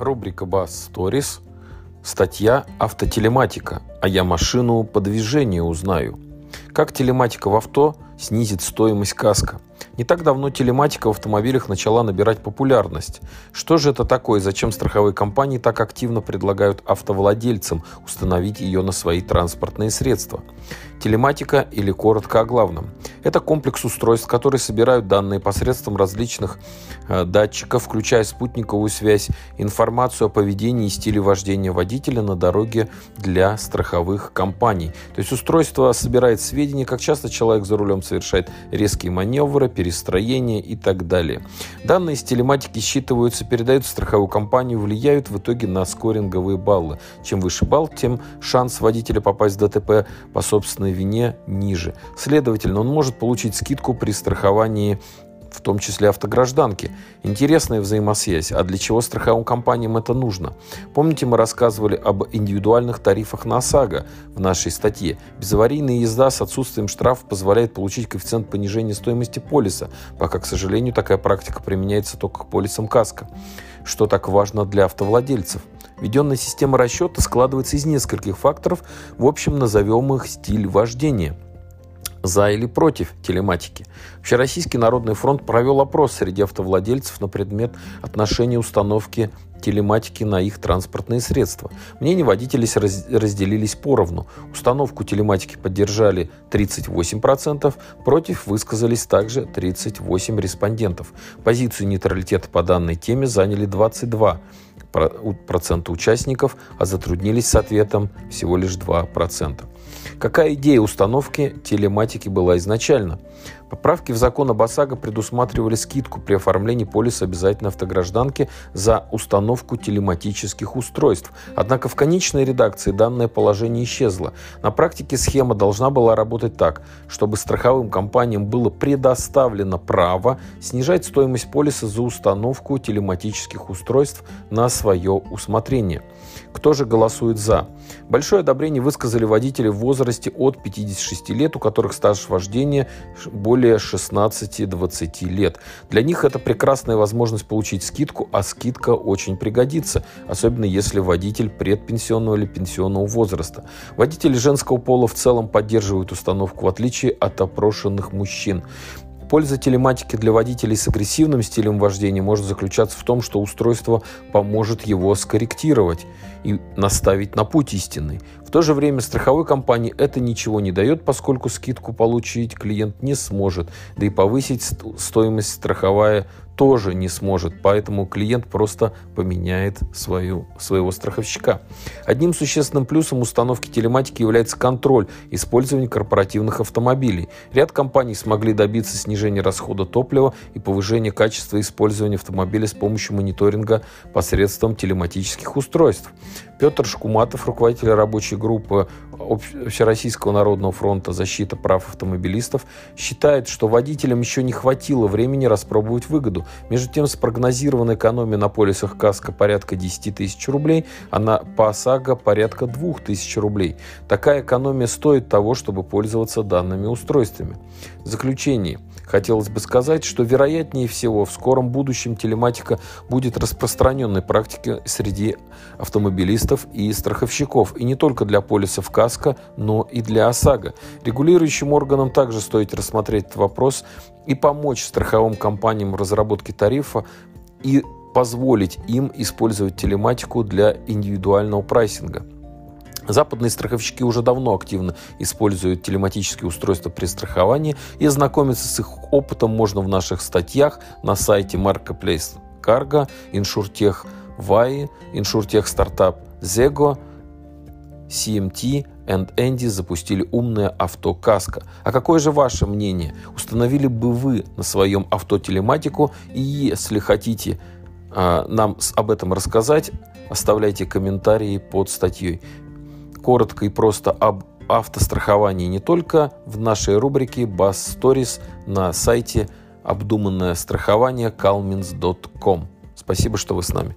Рубрика Bass Stories. Статья «Автотелематика. А я машину по движению узнаю». Как телематика в авто снизит стоимость каска? Не так давно телематика в автомобилях начала набирать популярность. Что же это такое, зачем страховые компании так активно предлагают автовладельцам установить ее на свои транспортные средства? Телематика или коротко о главном. Это комплекс устройств, которые собирают данные посредством различных э, датчиков, включая спутниковую связь, информацию о поведении и стиле вождения водителя на дороге для страховых компаний. То есть устройство собирает сведения, как часто человек за рулем совершает резкие маневры, перестроения и так далее. Данные из телематики считываются, передаются в страховую компанию, влияют в итоге на скоринговые баллы. Чем выше балл, тем шанс водителя попасть в ДТП по собственной вине ниже. Следовательно, он может получить скидку при страховании в том числе автогражданки. Интересная взаимосвязь. А для чего страховым компаниям это нужно? Помните, мы рассказывали об индивидуальных тарифах на ОСАГО в нашей статье. Безаварийная езда с отсутствием штрафа позволяет получить коэффициент понижения стоимости полиса, пока, к сожалению, такая практика применяется только к полисам КАСКО. Что так важно для автовладельцев? Введенная система расчета складывается из нескольких факторов, в общем назовем их стиль вождения – за или против телематики. Общероссийский народный фронт провел опрос среди автовладельцев на предмет отношения установки телематики на их транспортные средства. Мнения водителей разделились поровну. Установку телематики поддержали 38%, против высказались также 38 респондентов. Позицию нейтралитета по данной теме заняли 22 процента участников, а затруднились с ответом всего лишь 2%. Какая идея установки телематики была изначально? Поправки в закон об ОСАГО предусматривали скидку при оформлении полиса обязательной автогражданки за установку телематических устройств. Однако в конечной редакции данное положение исчезло. На практике схема должна была работать так, чтобы страховым компаниям было предоставлено право снижать стоимость полиса за установку телематических устройств на свое усмотрение. Кто же голосует «за»? Большое одобрение высказали водители возрасте от 56 лет, у которых стаж вождения более более 16-20 лет. Для них это прекрасная возможность получить скидку, а скидка очень пригодится, особенно если водитель предпенсионного или пенсионного возраста. Водители женского пола в целом поддерживают установку, в отличие от опрошенных мужчин. Польза телематики для водителей с агрессивным стилем вождения может заключаться в том, что устройство поможет его скорректировать и наставить на путь истинный. В то же время страховой компании это ничего не дает, поскольку скидку получить клиент не сможет, да и повысить стоимость страховая тоже не сможет, поэтому клиент просто поменяет свою, своего страховщика. Одним существенным плюсом установки телематики является контроль использования корпоративных автомобилей. Ряд компаний смогли добиться снижения расхода топлива и повышения качества использования автомобиля с помощью мониторинга посредством телематических устройств. Петр Шкуматов, руководитель рабочей группы Общероссийского народного фронта защита прав автомобилистов, считает, что водителям еще не хватило времени распробовать выгоду. Между тем, спрогнозированная экономия на полисах КАСКО порядка 10 тысяч рублей, а на по ОСАГО порядка 2 тысяч рублей. Такая экономия стоит того, чтобы пользоваться данными устройствами. В заключение. Хотелось бы сказать, что вероятнее всего в скором будущем телематика будет распространенной практикой среди автомобилистов и страховщиков, и не только для полисов КАСКО, но и для ОСАГО. Регулирующим органам также стоит рассмотреть этот вопрос и помочь страховым компаниям в разработке тарифа и позволить им использовать телематику для индивидуального прайсинга. Западные страховщики уже давно активно используют телематические устройства при страховании, и ознакомиться с их опытом можно в наших статьях на сайте Marketplace Cargo, InsurTech Vai, InsurTech Startup Zego, CMT and Andy запустили умное авто Каска. А какое же ваше мнение? Установили бы вы на своем авто телематику? И если хотите э, нам об этом рассказать, оставляйте комментарии под статьей коротко и просто об автостраховании не только в нашей рубрике Bass Stories на сайте обдуманное страхование calmins.com. Спасибо, что вы с нами.